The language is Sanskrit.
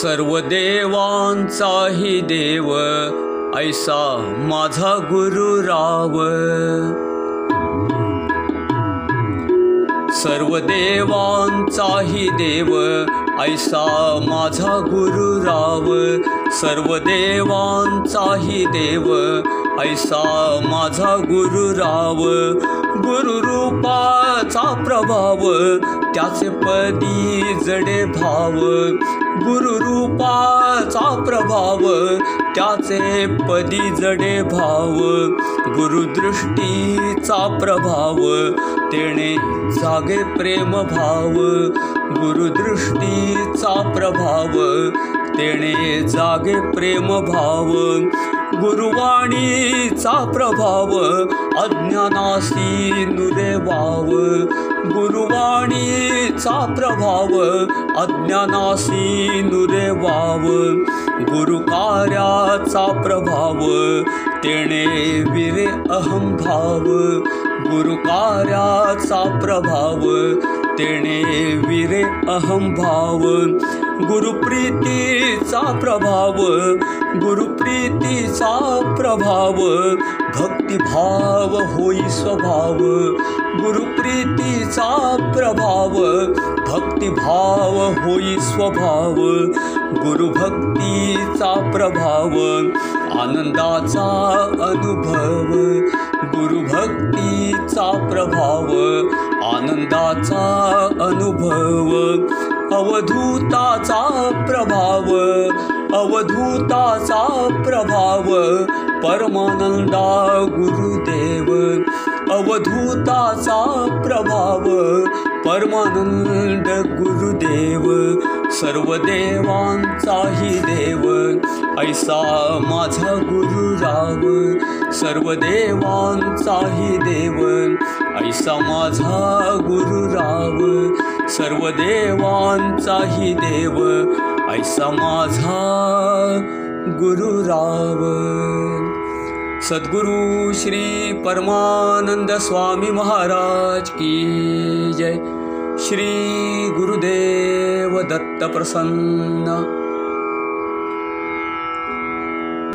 सर्व देव ऐसा माझा गुरु राव। सर्व देवांचाही देव ऐसा माझा गुरु राव सर्व देवांचाही देव. ऐसा माझा गुरु राव गुरुरूपाचा प्रभाव त्याचे पदी जडे भाव. गुरुरूपाचा प्रभाव त्याचे पदी जडे भाव. गुरुदृष्टीचा प्रभाव तेणे जागे प्रेम भाव. गुरुदृष्टीचा प्रभाव तेणे जागे प्रेम भाव. गुरुवाणीचा प्रभाव अज्ञानासी नुरे वाव. गुरुवाणीचा प्रभाव अज्ञानासी नुरे वाव गुरुकार्याचा प्रभाव तेणे विरे अहम भाव गुरुकार्याचा प्रभाव तेणे विरे अहम भाव गुरुप्रीतीचा प्रभाव गुरुप्रीतीचा प्रभाव भक्तिभाव होई स्वभाव गुरुप्रीतीचा प्रभाव भक्तिभाव होई स्वभाव गुरुभक्तीचा प्रभाव आनंदाचा अनुभव गुरुभक्तीचा प्रभाव आनंदाचा अनुभव अवधूताचा प्रभाव अवधूताचा प्रभाव परमानंदा गुरुदेव अवधूताचा प्रभाव परमानंद गुरुदेव सर्व देवांचाही देव ऐसा माझा गुरु राव सर्व देव ऐसा माझा गुरु राव सर्व देवांचाही देव ऐसा माझा गुरु राव सद्गुरु श्री परमानंद स्वामी महाराज की जय। श्री गुरुदेव दत्त प्रसन्न